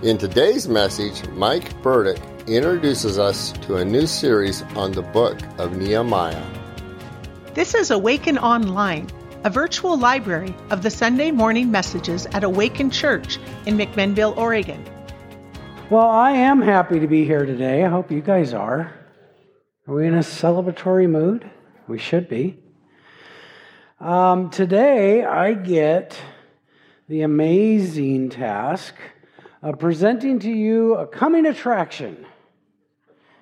In today's message, Mike Burdick introduces us to a new series on the book of Nehemiah. This is Awaken Online, a virtual library of the Sunday morning messages at Awaken Church in McMinnville, Oregon. Well, I am happy to be here today. I hope you guys are. Are we in a celebratory mood? We should be. Um, today, I get the amazing task of presenting to you a coming attraction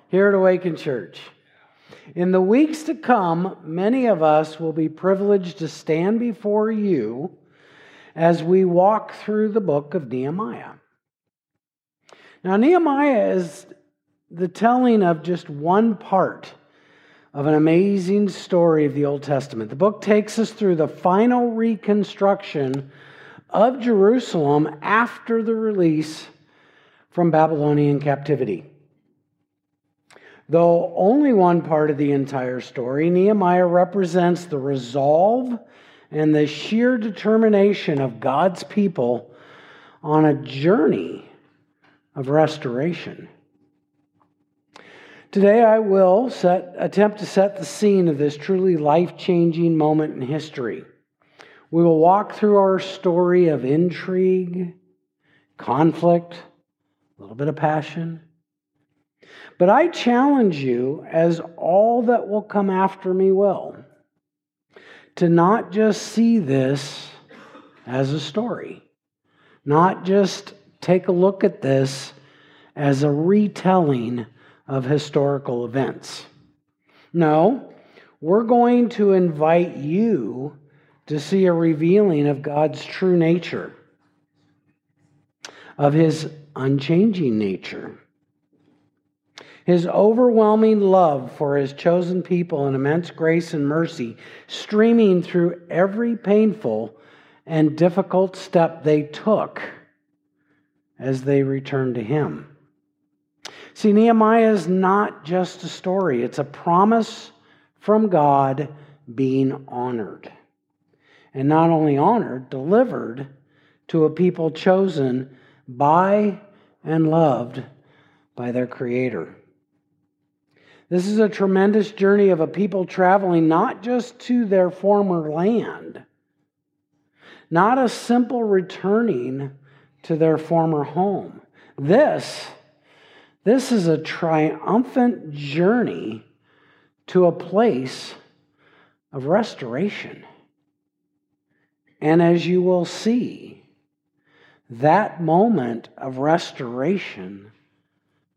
here at Awaken Church. In the weeks to come, many of us will be privileged to stand before you as we walk through the book of Nehemiah. Now, Nehemiah is the telling of just one part of an amazing story of the Old Testament. The book takes us through the final reconstruction of Jerusalem after the release from Babylonian captivity. Though only one part of the entire story, Nehemiah represents the resolve and the sheer determination of God's people on a journey of restoration. Today, I will set, attempt to set the scene of this truly life changing moment in history. We will walk through our story of intrigue, conflict, a little bit of passion. But I challenge you, as all that will come after me will, to not just see this as a story, not just take a look at this as a retelling of historical events. No, we're going to invite you to see a revealing of God's true nature, of his unchanging nature, his overwhelming love for his chosen people and immense grace and mercy streaming through every painful and difficult step they took as they returned to him. See, Nehemiah is not just a story, it's a promise from God being honored and not only honored, delivered to a people chosen by and loved by their Creator. This is a tremendous journey of a people traveling not just to their former land, not a simple returning to their former home. This, this is a triumphant journey to a place of restoration. And as you will see, that moment of restoration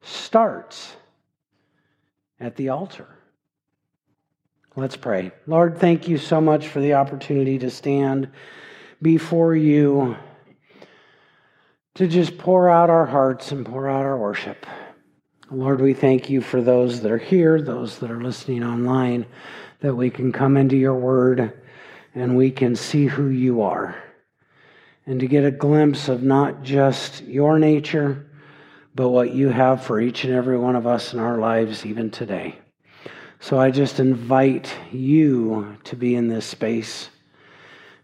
starts at the altar. Let's pray. Lord, thank you so much for the opportunity to stand before you to just pour out our hearts and pour out our worship. Lord, we thank you for those that are here, those that are listening online, that we can come into your word and we can see who you are. And to get a glimpse of not just your nature, but what you have for each and every one of us in our lives, even today. So I just invite you to be in this space.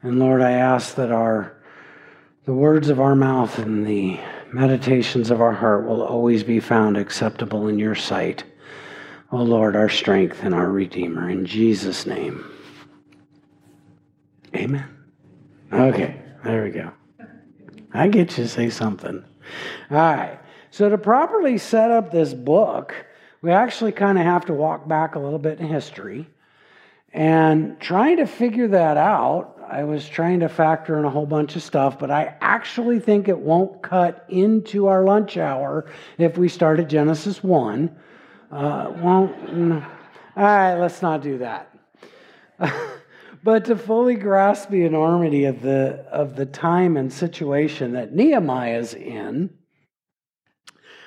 And Lord, I ask that our the words of our mouth and the meditations of our heart will always be found acceptable in your sight. O oh Lord, our strength and our Redeemer. In Jesus' name. Amen. Okay, there we go. I get you to say something. All right. So, to properly set up this book, we actually kind of have to walk back a little bit in history. And trying to figure that out, I was trying to factor in a whole bunch of stuff, but I actually think it won't cut into our lunch hour if we start at Genesis 1. Uh, won't. all right, let's not do that. But to fully grasp the enormity of the, of the time and situation that Nehemiah is in,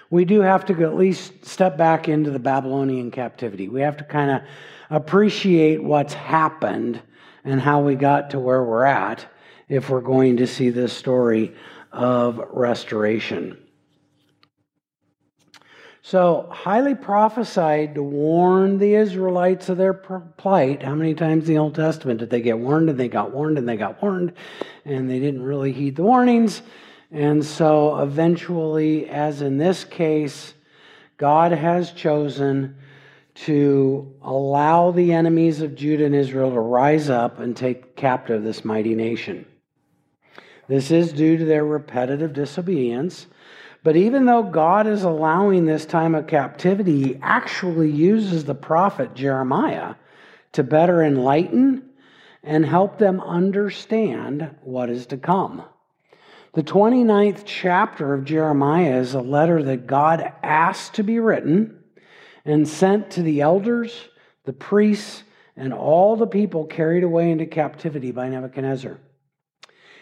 we do have to at least step back into the Babylonian captivity. We have to kind of appreciate what's happened and how we got to where we're at if we're going to see this story of restoration. So, highly prophesied to warn the Israelites of their plight. How many times in the Old Testament did they get warned and they got warned and they got warned and they didn't really heed the warnings? And so, eventually, as in this case, God has chosen to allow the enemies of Judah and Israel to rise up and take captive this mighty nation. This is due to their repetitive disobedience. But even though God is allowing this time of captivity, He actually uses the prophet Jeremiah to better enlighten and help them understand what is to come. The 29th chapter of Jeremiah is a letter that God asked to be written and sent to the elders, the priests, and all the people carried away into captivity by Nebuchadnezzar.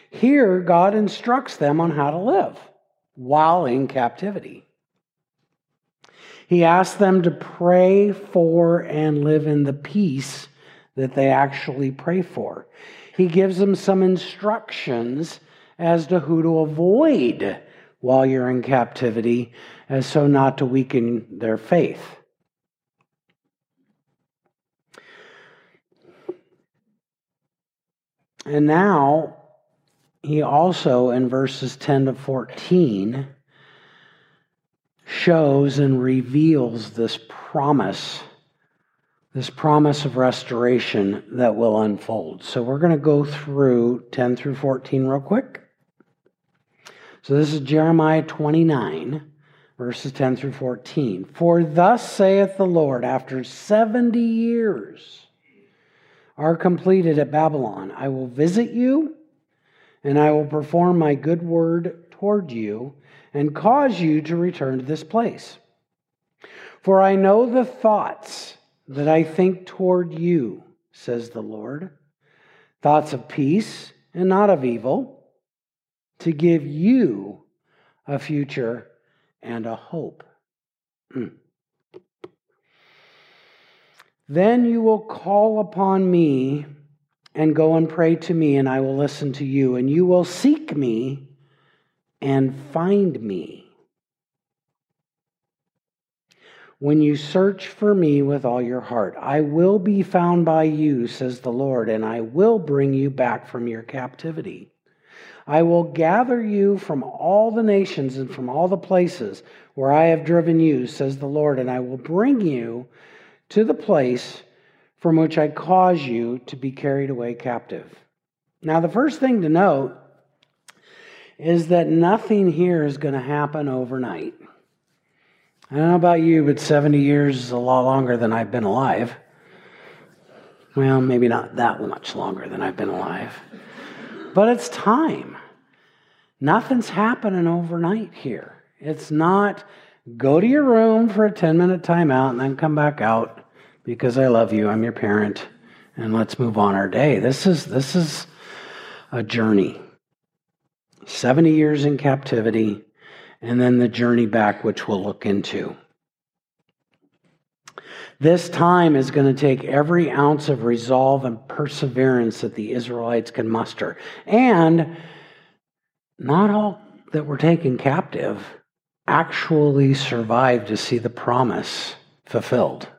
Here, God instructs them on how to live while in captivity. He asks them to pray for and live in the peace that they actually pray for. He gives them some instructions as to who to avoid while you're in captivity, as so not to weaken their faith. And now, he also, in verses 10 to 14, shows and reveals this promise this promise of restoration that will unfold. So we're going to go through 10 through 14 real quick. So this is Jeremiah 29, verses 10 through 14. For thus saith the Lord, after 70 years are completed at Babylon, I will visit you, and I will perform my good word toward you, and cause you to return to this place. For I know the thoughts that I think toward you, says the Lord, thoughts of peace and not of evil, to give you a future and a hope. Hmm. Then you will call upon me and go and pray to me, and I will listen to you, and you will seek me and find me when you search for me with all your heart. I will be found by you, says the Lord, and I will bring you back from your captivity. I will gather you from all the nations and from all the places where I have driven you, says the Lord, and I will bring you to the place from which I cause you to be carried away captive. Now, the first thing to note is that nothing here is going to happen overnight. I don't know about you, but 70 years is a lot longer than I've been alive. Well, maybe not that much longer than I've been alive. But it's time. Nothing's happening overnight here. It's not go to your room for a 10 minute timeout and then come back out because I love you, I'm your parent, and let's move on our day. This is this is a journey. 70 years in captivity, and then the journey back, which we'll look into. This time is going to take every ounce of resolve and perseverance that the Israelites can muster. And not all that were taken captive actually survived to see the promise fulfilled.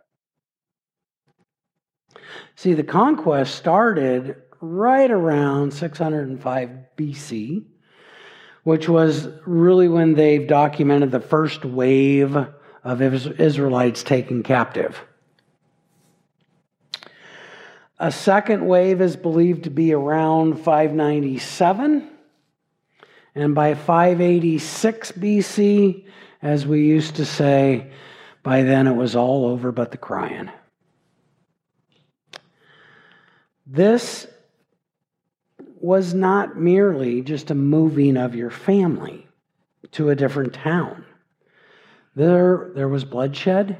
See, the conquest started right around 605 BC which was really when they've documented the first wave of Israelites taken captive. A second wave is believed to be around 597. And by 586 BC, as we used to say, by then it was all over but the crying. This was not merely just a moving of your family to a different town. There, there was bloodshed,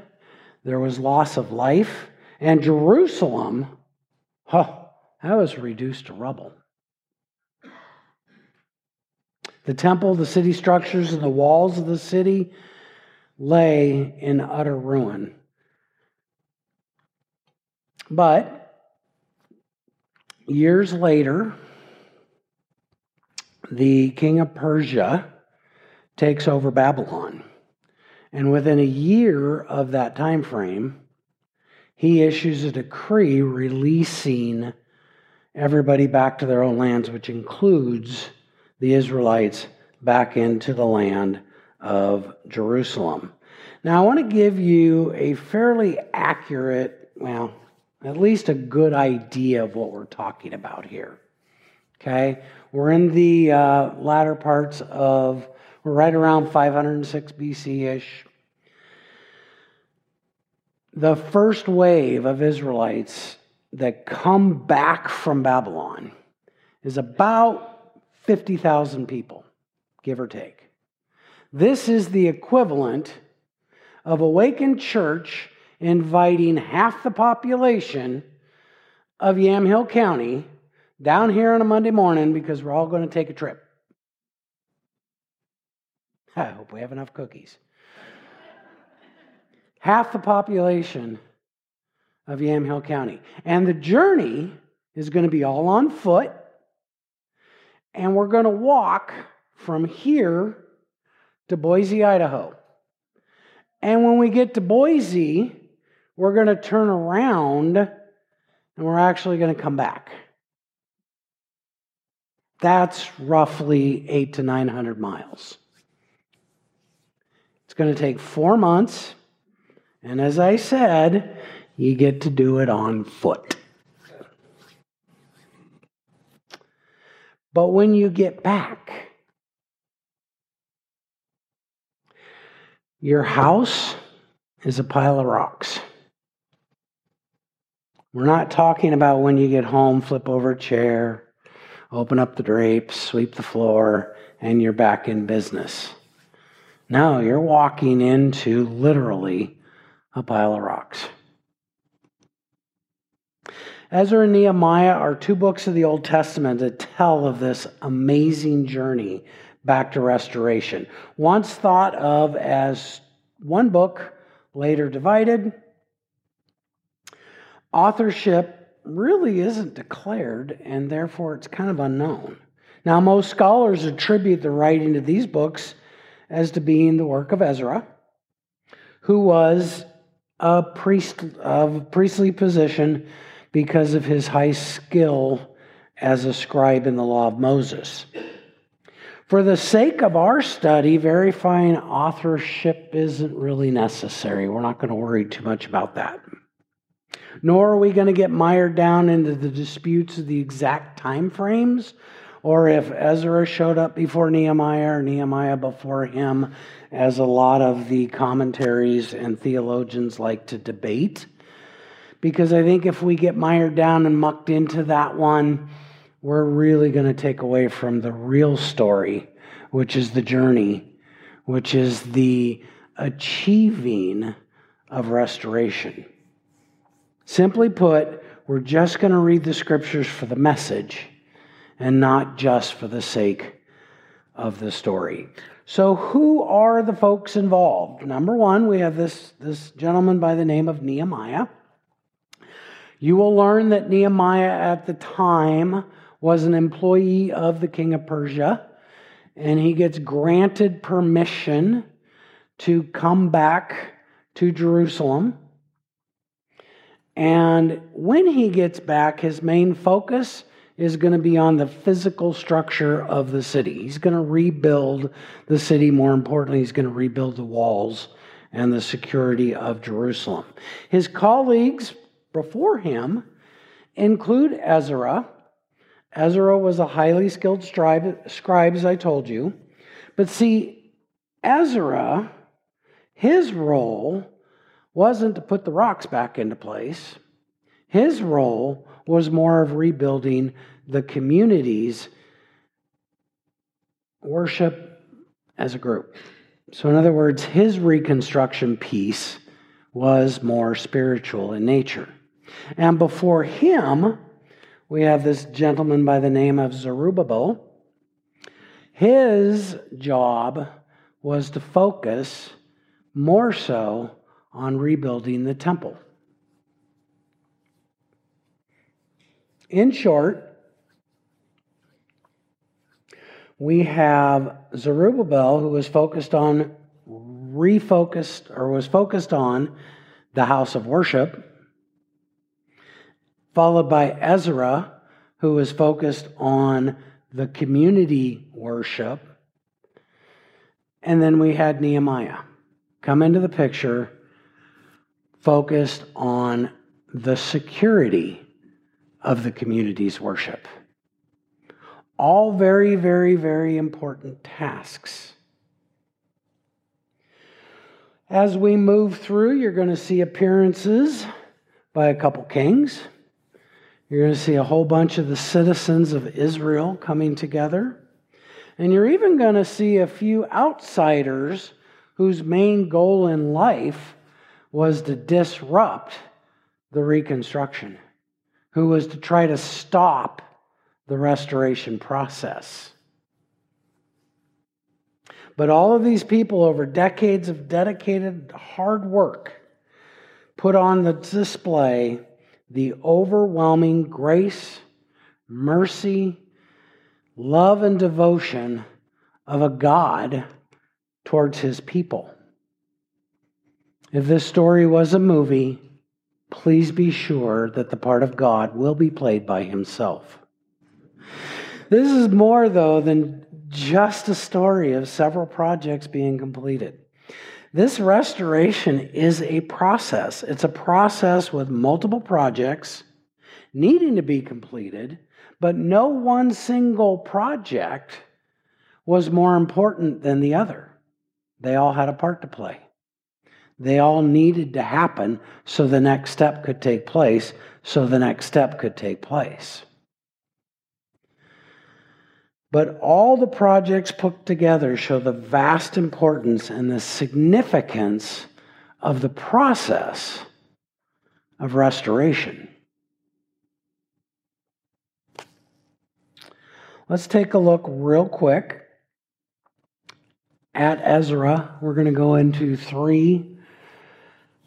there was loss of life, and Jerusalem, huh, that was reduced to rubble. The temple, the city structures, and the walls of the city lay in utter ruin. But years later, the king of Persia takes over Babylon. And within a year of that time frame, he issues a decree releasing everybody back to their own lands, which includes the Israelites back into the land of Jerusalem. Now, I want to give you a fairly accurate, well, at least a good idea of what we're talking about here. Okay? We're in the uh, latter parts of, we're right around 506 BC ish. The first wave of Israelites that come back from Babylon is about 50,000 people, give or take. This is the equivalent of Awakened Church inviting half the population of Yamhill County down here on a Monday morning because we're all going to take a trip. I hope we have enough cookies. half the population of Yamhill County. And the journey is going to be all on foot. And we're going to walk from here to Boise, Idaho. And when we get to Boise, we're going to turn around and we're actually going to come back. That's roughly eight to 900 miles. It's going to take four months. And as I said, you get to do it on foot. But when you get back, your house is a pile of rocks. We're not talking about when you get home, flip over a chair, open up the drapes, sweep the floor, and you're back in business. No, you're walking into literally a pile of rocks. Ezra and Nehemiah are two books of the Old Testament that tell of this amazing journey back to restoration. Once thought of as one book, later divided. Authorship really isn't declared, and therefore it's kind of unknown. Now, most scholars attribute the writing of these books as to being the work of Ezra, who was a priest of priestly position because of his high skill as a scribe in the law of Moses. For the sake of our study, verifying authorship isn't really necessary. We're not going to worry too much about that. Nor are we going to get mired down into the disputes of the exact time frames or if Ezra showed up before Nehemiah or Nehemiah before him, as a lot of the commentaries and theologians like to debate because I think if we get mired down and mucked into that one, we're really going to take away from the real story, which is the journey, which is the achieving of restoration. Simply put, we're just going to read the scriptures for the message and not just for the sake of the story. So, who are the folks involved? Number one, we have this, this gentleman by the name of Nehemiah. You will learn that Nehemiah at the time was an employee of the king of Persia, and he gets granted permission to come back to Jerusalem. And when he gets back, his main focus is going to be on the physical structure of the city. He's going to rebuild the city. More importantly, he's going to rebuild the walls and the security of Jerusalem. His colleagues before him include Ezra. Ezra was a highly skilled scribe, as I told you. But see, Ezra, his role wasn't to put the rocks back into place. His role was more of rebuilding the community's worship as a group. So, in other words, his reconstruction piece was more spiritual in nature. And before him, we have this gentleman by the name of Zerubbabel. His job was to focus more so on rebuilding the temple. In short, we have Zerubbabel who was focused on refocused or was focused on the house of worship followed by Ezra, who was focused on the community worship, And then we had Nehemiah come into the picture, focused on the security of the community's worship. All very, very, very important tasks. As we move through, you're going to see appearances by a couple kings. You're going to see a whole bunch of the citizens of Israel coming together. And you're even going to see a few outsiders whose main goal in life was to disrupt the reconstruction, who was to try to stop the restoration process. But all of these people, over decades of dedicated hard work, put on the display the overwhelming grace, mercy, love, and devotion of a God towards his people. If this story was a movie, please be sure that the part of God will be played by himself. This is more, though, than just a story of several projects being completed. This restoration is a process. It's a process with multiple projects needing to be completed, but no one single project was more important than the other. They all had a part to play. They all needed to happen so the next step could take place, so the next step could take place. But all the projects put together show the vast importance and the significance of the process of restoration. Let's take a look real quick at Ezra. We're going to go into 3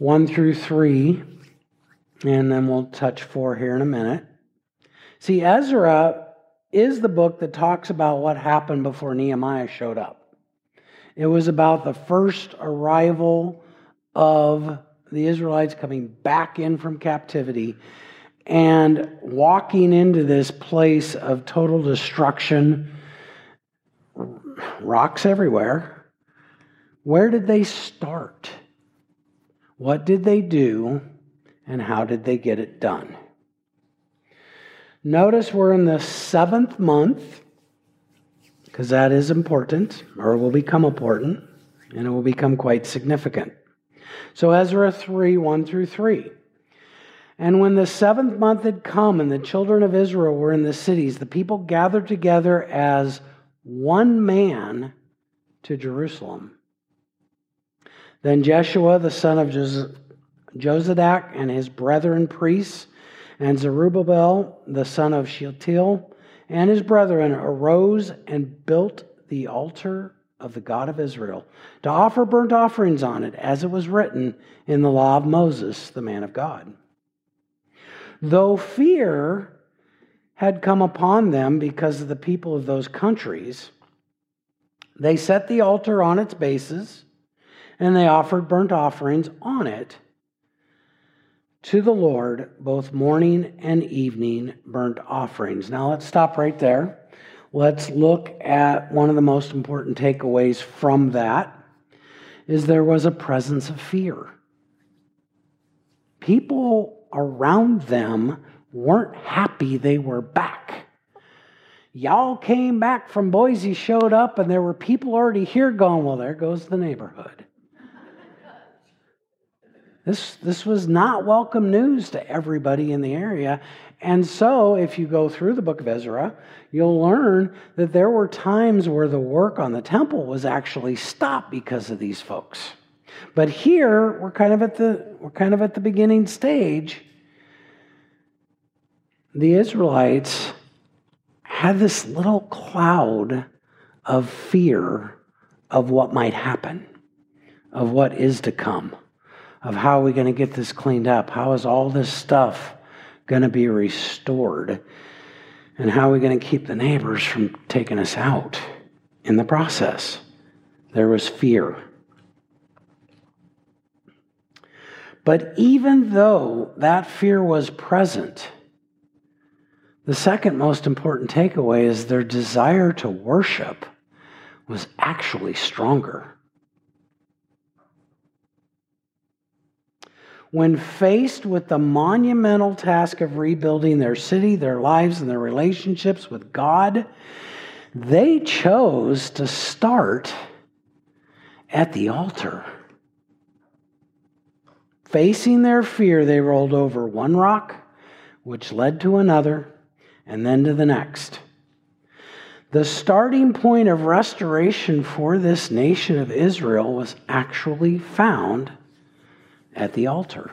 1 through 3, and then we'll touch 4 here in a minute. See, Ezra is the book that talks about what happened before Nehemiah showed up. It was about the first arrival of the Israelites coming back in from captivity and walking into this place of total destruction, rocks everywhere. Where did they start? What did they do? And how did they get it done? Notice we're in the seventh month, because that is important, or will become important, and it will become quite significant. So, Ezra 3 1 through 3. And when the seventh month had come and the children of Israel were in the cities, the people gathered together as one man to Jerusalem. Then Jeshua, the son of Jozadak, and his brethren priests, and Zerubbabel, the son of Shealtiel, and his brethren arose and built the altar of the God of Israel to offer burnt offerings on it, as it was written in the law of Moses, the man of God. Though fear had come upon them because of the people of those countries, they set the altar on its bases and they offered burnt offerings on it to the Lord both morning and evening burnt offerings. Now let's stop right there. Let's look at one of the most important takeaways from that is there was a presence of fear. People around them weren't happy they were back. Y'all came back from Boise, showed up, and there were people already here going, well, there goes the neighborhood. This, this was not welcome news to everybody in the area. And so, if you go through the book of Ezra, you'll learn that there were times where the work on the temple was actually stopped because of these folks. But here, we're kind of at the, we're kind of at the beginning stage. The Israelites had this little cloud of fear of what might happen, of what is to come of how are we going to get this cleaned up? How is all this stuff going to be restored? And how are we going to keep the neighbors from taking us out in the process? There was fear. But even though that fear was present, the second most important takeaway is their desire to worship was actually stronger. When faced with the monumental task of rebuilding their city, their lives, and their relationships with God, they chose to start at the altar. Facing their fear, they rolled over one rock, which led to another, and then to the next. The starting point of restoration for this nation of Israel was actually found at the altar.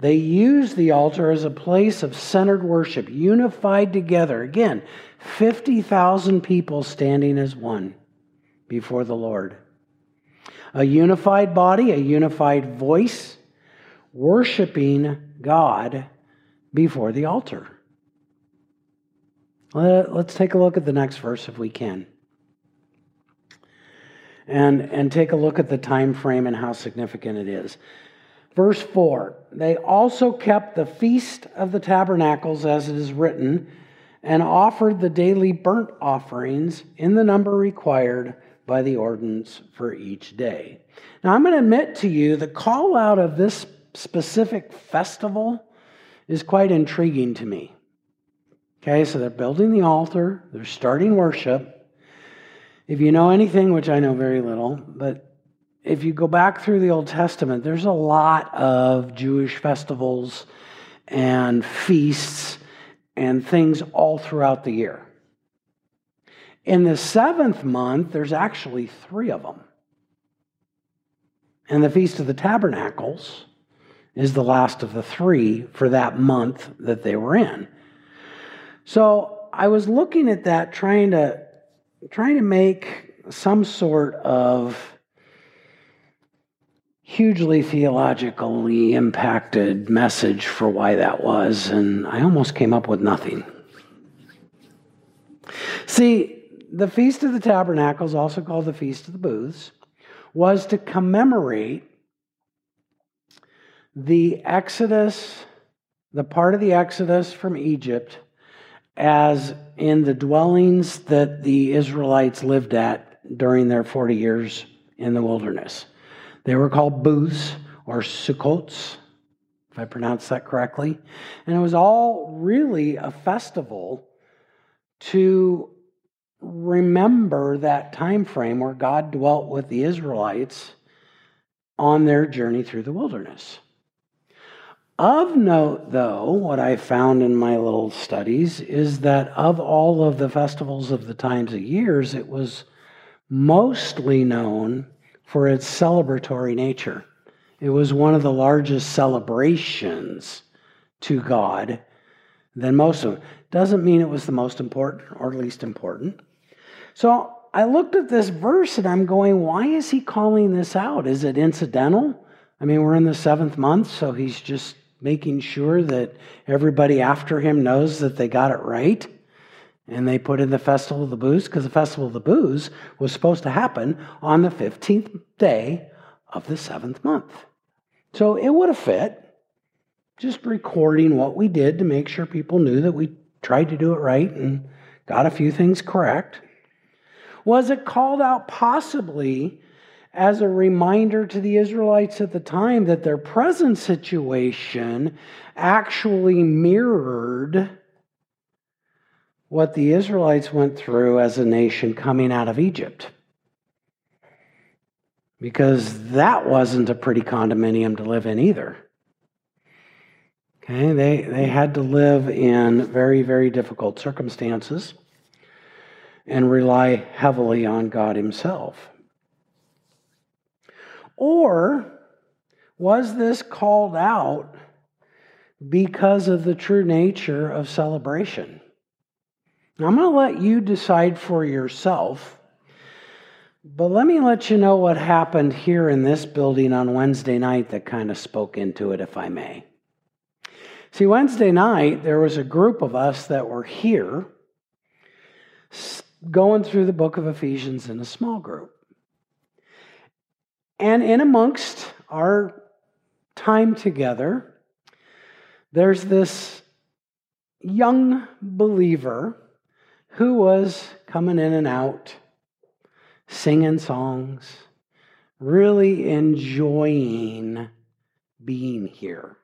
They used the altar as a place of centered worship, unified together. Again, 50,000 people standing as one before the Lord. A unified body, a unified voice, worshiping God before the altar. Let's take a look at the next verse if we can and, and take a look at the time frame and how significant it is. Verse 4 They also kept the feast of the tabernacles as it is written, and offered the daily burnt offerings in the number required by the ordinance for each day. Now, I'm going to admit to you the call out of this specific festival is quite intriguing to me. Okay, so they're building the altar, they're starting worship. If you know anything, which I know very little, but if you go back through the Old Testament, there's a lot of Jewish festivals and feasts and things all throughout the year. In the seventh month, there's actually three of them. And the Feast of the Tabernacles is the last of the three for that month that they were in. So I was looking at that, trying to trying to make some sort of hugely theologically impacted message for why that was, and I almost came up with nothing. See, the Feast of the Tabernacles, also called the Feast of the Booths, was to commemorate the Exodus, the part of the Exodus from Egypt as in the dwellings that the Israelites lived at during their 40 years in the wilderness. They were called booths or sukkots, if I pronounce that correctly. And it was all really a festival to remember that time frame where God dwelt with the Israelites on their journey through the wilderness. Of note, though, what I found in my little studies is that of all of the festivals of the times of years, it was mostly known for its celebratory nature. It was one of the largest celebrations to God than most of them. Doesn't mean it was the most important or least important. So I looked at this verse and I'm going, why is he calling this out? Is it incidental? I mean, we're in the seventh month, so he's just making sure that everybody after him knows that they got it right. And they put in the Festival of the Booths because the Festival of the Booths was supposed to happen on the 15th day of the seventh month. So it would have fit just recording what we did to make sure people knew that we tried to do it right and got a few things correct. Was it called out possibly as a reminder to the Israelites at the time that their present situation actually mirrored what the Israelites went through as a nation coming out of Egypt. Because that wasn't a pretty condominium to live in either. Okay, they, they had to live in very, very difficult circumstances and rely heavily on God Himself. Or was this called out because of the true nature of celebration? Now, I'm going to let you decide for yourself, but let me let you know what happened here in this building on Wednesday night that kind of spoke into it, if I may. See, Wednesday night, there was a group of us that were here going through the book of Ephesians in a small group. And in amongst our time together, there's this young believer who was coming in and out, singing songs, really enjoying being here.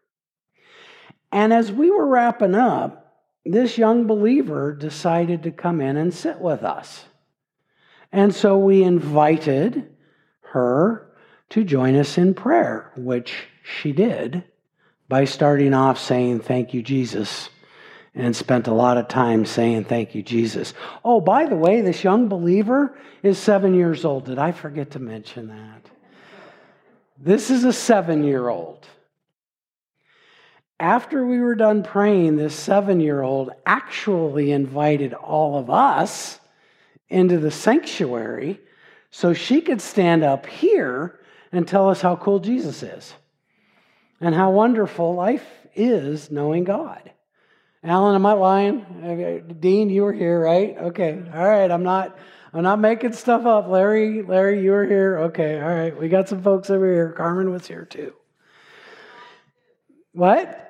And as we were wrapping up, this young believer decided to come in and sit with us. And so we invited her to join us in prayer, which she did by starting off saying, Thank you, Jesus, and spent a lot of time saying, Thank you, Jesus. Oh, by the way, this young believer is seven years old. Did I forget to mention that? This is a seven year old. After we were done praying, this seven year old actually invited all of us into the sanctuary so she could stand up here and tell us how cool Jesus is and how wonderful life is knowing God. Alan, am I lying? Dean, you were here, right? Okay. All right. I'm not I'm not making stuff up. Larry, Larry, you were here. Okay. All right. We got some folks over here. Carmen was here too. What?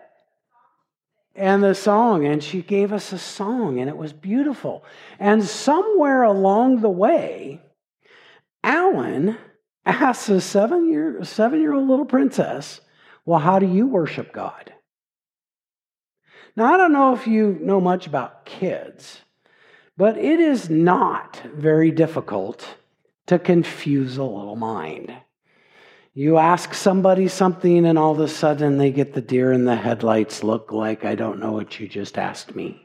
and the song, and she gave us a song, and it was beautiful. And somewhere along the way, Alan asked a seven year, seven year old little princess, Well, how do you worship God? Now, I don't know if you know much about kids, but it is not very difficult to confuse a little mind. You ask somebody something, and all of a sudden they get the deer in the headlights look like, I don't know what you just asked me.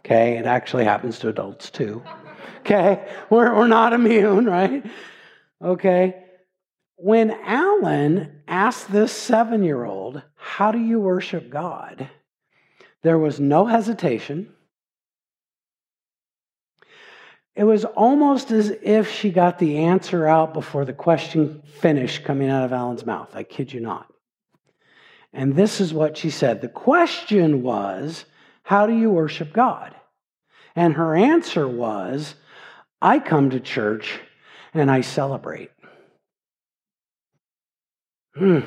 Okay, it actually happens to adults too. Okay, we're, we're not immune, right? Okay. When Alan asked this seven year old, How do you worship God? there was no hesitation. It was almost as if she got the answer out before the question finished coming out of Alan's mouth. I kid you not. And this is what she said. The question was, How do you worship God? And her answer was, I come to church and I celebrate. Hmm.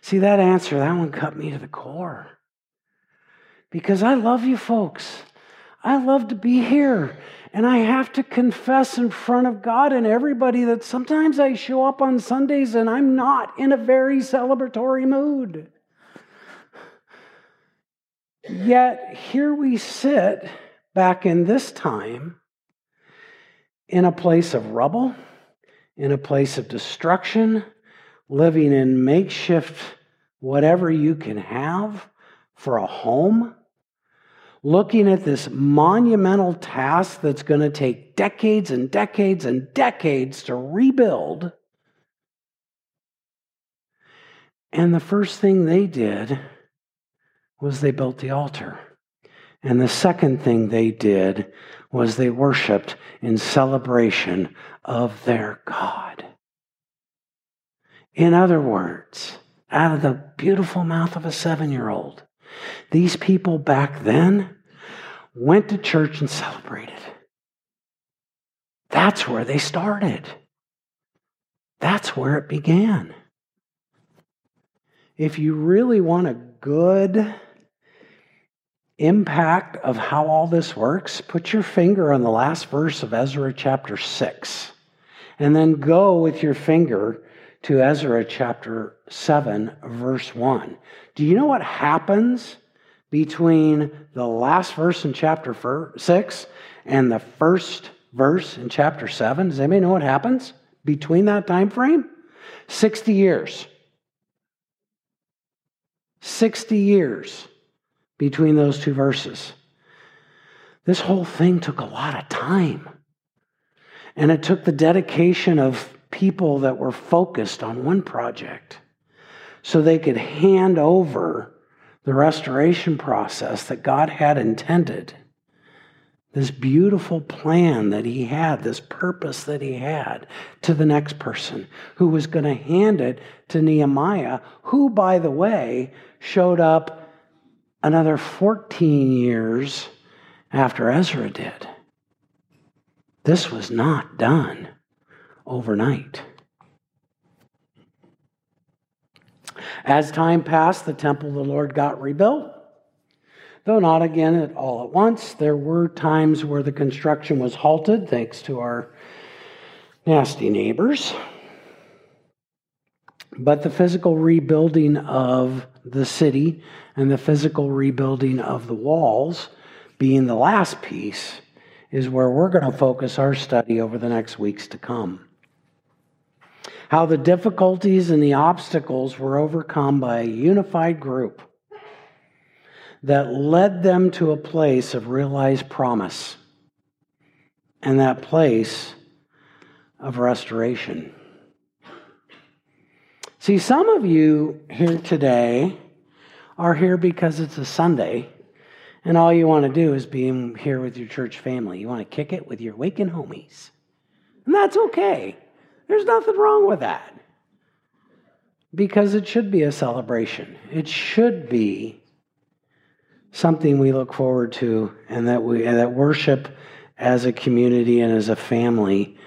See that answer, that one cut me to the core. Because I love you folks. I love to be here. And I have to confess in front of God and everybody that sometimes I show up on Sundays and I'm not in a very celebratory mood. Yet here we sit back in this time in a place of rubble, in a place of destruction, living in makeshift whatever you can have for a home looking at this monumental task that's going to take decades and decades and decades to rebuild. And the first thing they did was they built the altar. And the second thing they did was they worshiped in celebration of their God. In other words, out of the beautiful mouth of a seven year old, these people back then went to church and celebrated. That's where they started. That's where it began. If you really want a good impact of how all this works, put your finger on the last verse of Ezra chapter 6, and then go with your finger to Ezra chapter 7, verse 1. Do you know what happens between the last verse in chapter 6 and the first verse in chapter 7? Does anybody know what happens between that time frame? 60 years. 60 years between those two verses. This whole thing took a lot of time. And it took the dedication of people that were focused on one project so they could hand over the restoration process that God had intended, this beautiful plan that He had, this purpose that He had to the next person who was going to hand it to Nehemiah, who, by the way, showed up another 14 years after Ezra did. This was not done overnight. As time passed, the temple of the Lord got rebuilt. Though not again at all at once, there were times where the construction was halted thanks to our nasty neighbors. But the physical rebuilding of the city and the physical rebuilding of the walls, being the last piece, is where we're going to focus our study over the next weeks to come. How the difficulties and the obstacles were overcome by a unified group that led them to a place of realized promise and that place of restoration. See, some of you here today are here because it's a Sunday and all you want to do is be here with your church family. You want to kick it with your Awaken homies. And that's okay. There's nothing wrong with that. Because it should be a celebration. It should be something we look forward to and that we and that worship as a community and as a family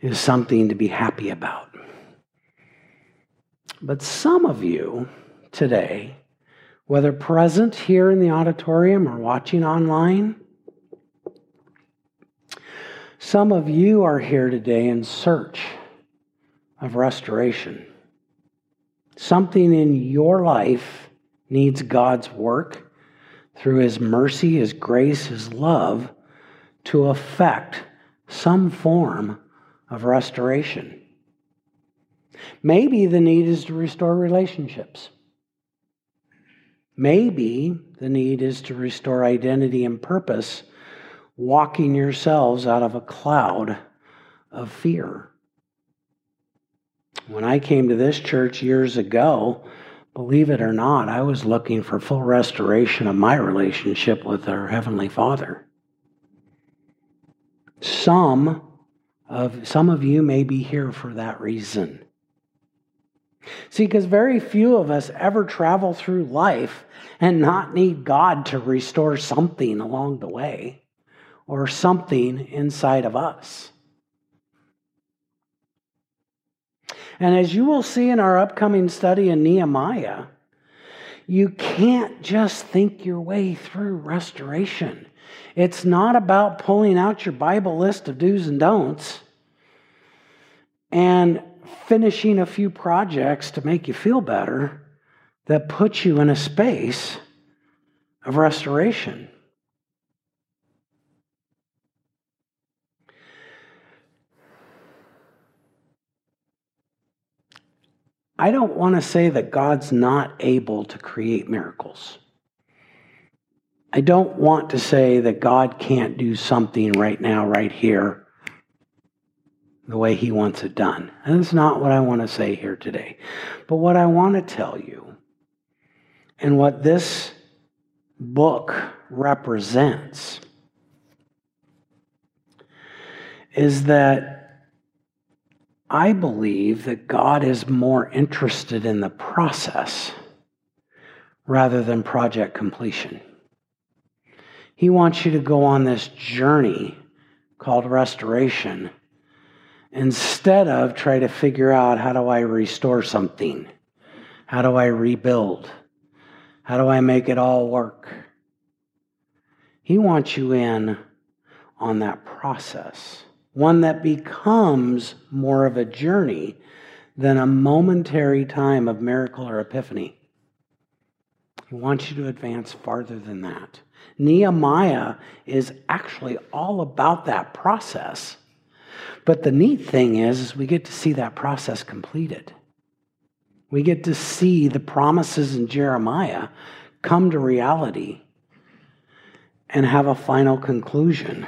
is something to be happy about. But some of you today, whether present here in the auditorium or watching online, some of you are here today in search of restoration. Something in your life needs God's work through His mercy, His grace, His love to effect some form of restoration. Maybe the need is to restore relationships. Maybe the need is to restore identity and purpose, walking yourselves out of a cloud of fear. When I came to this church years ago, Believe it or not, I was looking for full restoration of my relationship with our Heavenly Father. Some of, some of you may be here for that reason. See, because very few of us ever travel through life and not need God to restore something along the way or something inside of us. And as you will see in our upcoming study in Nehemiah, you can't just think your way through restoration. It's not about pulling out your Bible list of do's and don'ts and finishing a few projects to make you feel better that puts you in a space of restoration. I don't want to say that God's not able to create miracles. I don't want to say that God can't do something right now, right here, the way He wants it done. And that's not what I want to say here today. But what I want to tell you, and what this book represents, is that I believe that God is more interested in the process rather than project completion. He wants you to go on this journey called restoration instead of try to figure out how do I restore something? How do I rebuild? How do I make it all work? He wants you in on that process one that becomes more of a journey than a momentary time of miracle or epiphany. He wants you to advance farther than that. Nehemiah is actually all about that process. But the neat thing is, is we get to see that process completed. We get to see the promises in Jeremiah come to reality and have a final conclusion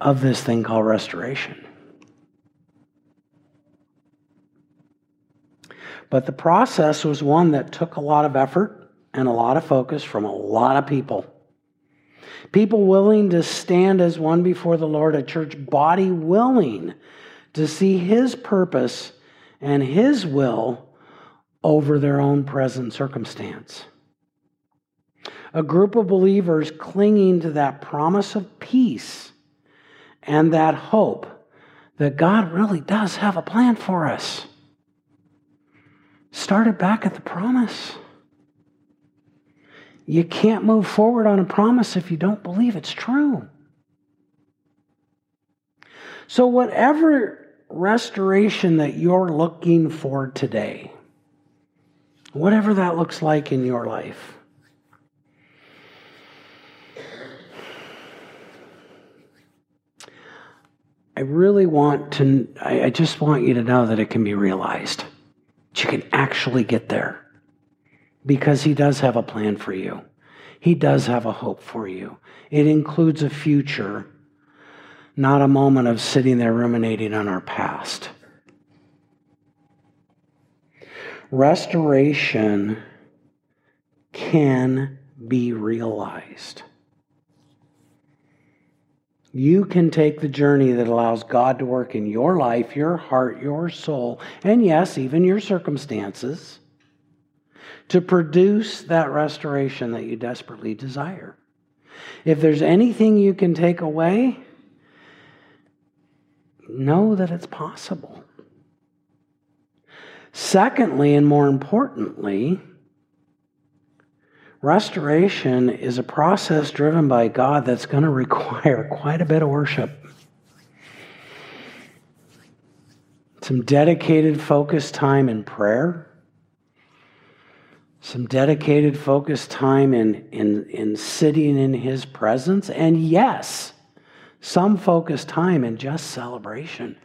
of this thing called restoration. But the process was one that took a lot of effort and a lot of focus from a lot of people. People willing to stand as one before the Lord, a church body willing to see His purpose and His will over their own present circumstance. A group of believers clinging to that promise of peace and that hope that God really does have a plan for us. Started back at the promise. You can't move forward on a promise if you don't believe it's true. So, whatever restoration that you're looking for today, whatever that looks like in your life, I really want to, I just want you to know that it can be realized. That you can actually get there because He does have a plan for you. He does have a hope for you. It includes a future, not a moment of sitting there ruminating on our past. Restoration can be realized. You can take the journey that allows God to work in your life, your heart, your soul, and yes, even your circumstances to produce that restoration that you desperately desire. If there's anything you can take away, know that it's possible. Secondly, and more importantly, restoration is a process driven by God that's going to require quite a bit of worship. Some dedicated, focused time in prayer. Some dedicated, focused time in, in, in sitting in His presence. And yes, some focused time in just celebration.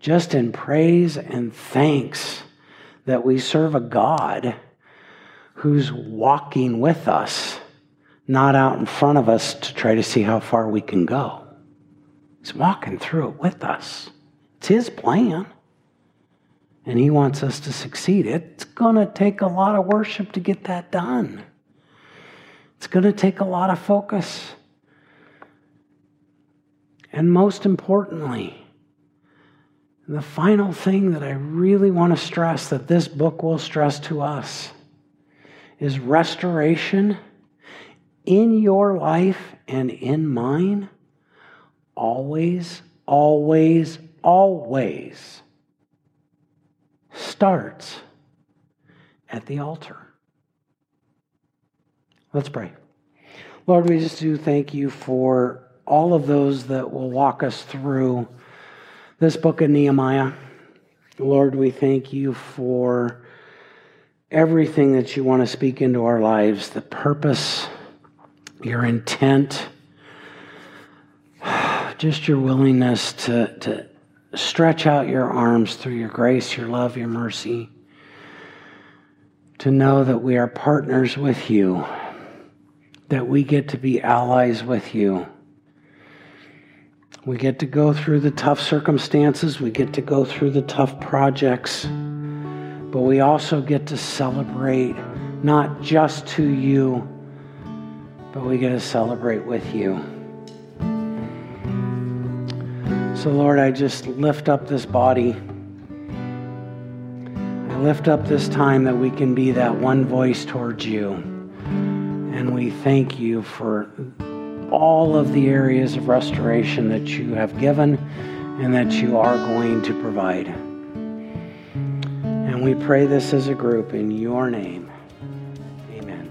Just in praise and thanks that we serve a God who's walking with us, not out in front of us to try to see how far we can go. He's walking through it with us. It's His plan. And He wants us to succeed. It's going to take a lot of worship to get that done. It's going to take a lot of focus. And most importantly, the final thing that I really want to stress that this book will stress to us is restoration in your life and in mine always, always, always starts at the altar. Let's pray. Lord, we just do thank you for all of those that will walk us through this book of Nehemiah. Lord, we thank you for everything that you want to speak into our lives, the purpose, your intent, just your willingness to, to stretch out your arms through your grace, your love, your mercy, to know that we are partners with you, that we get to be allies with you. We get to go through the tough circumstances, we get to go through the tough projects. But we also get to celebrate not just to you, but we get to celebrate with you. So, Lord, I just lift up this body. I lift up this time that we can be that one voice towards you. And we thank you for all of the areas of restoration that you have given and that you are going to provide. And we pray this as a group in your name. Amen.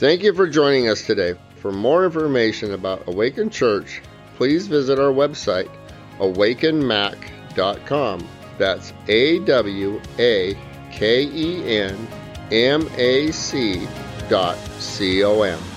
Thank you for joining us today. For more information about Awakened Church, please visit our website, awakenmac.com. That's A W A K E N M A C dot C O M.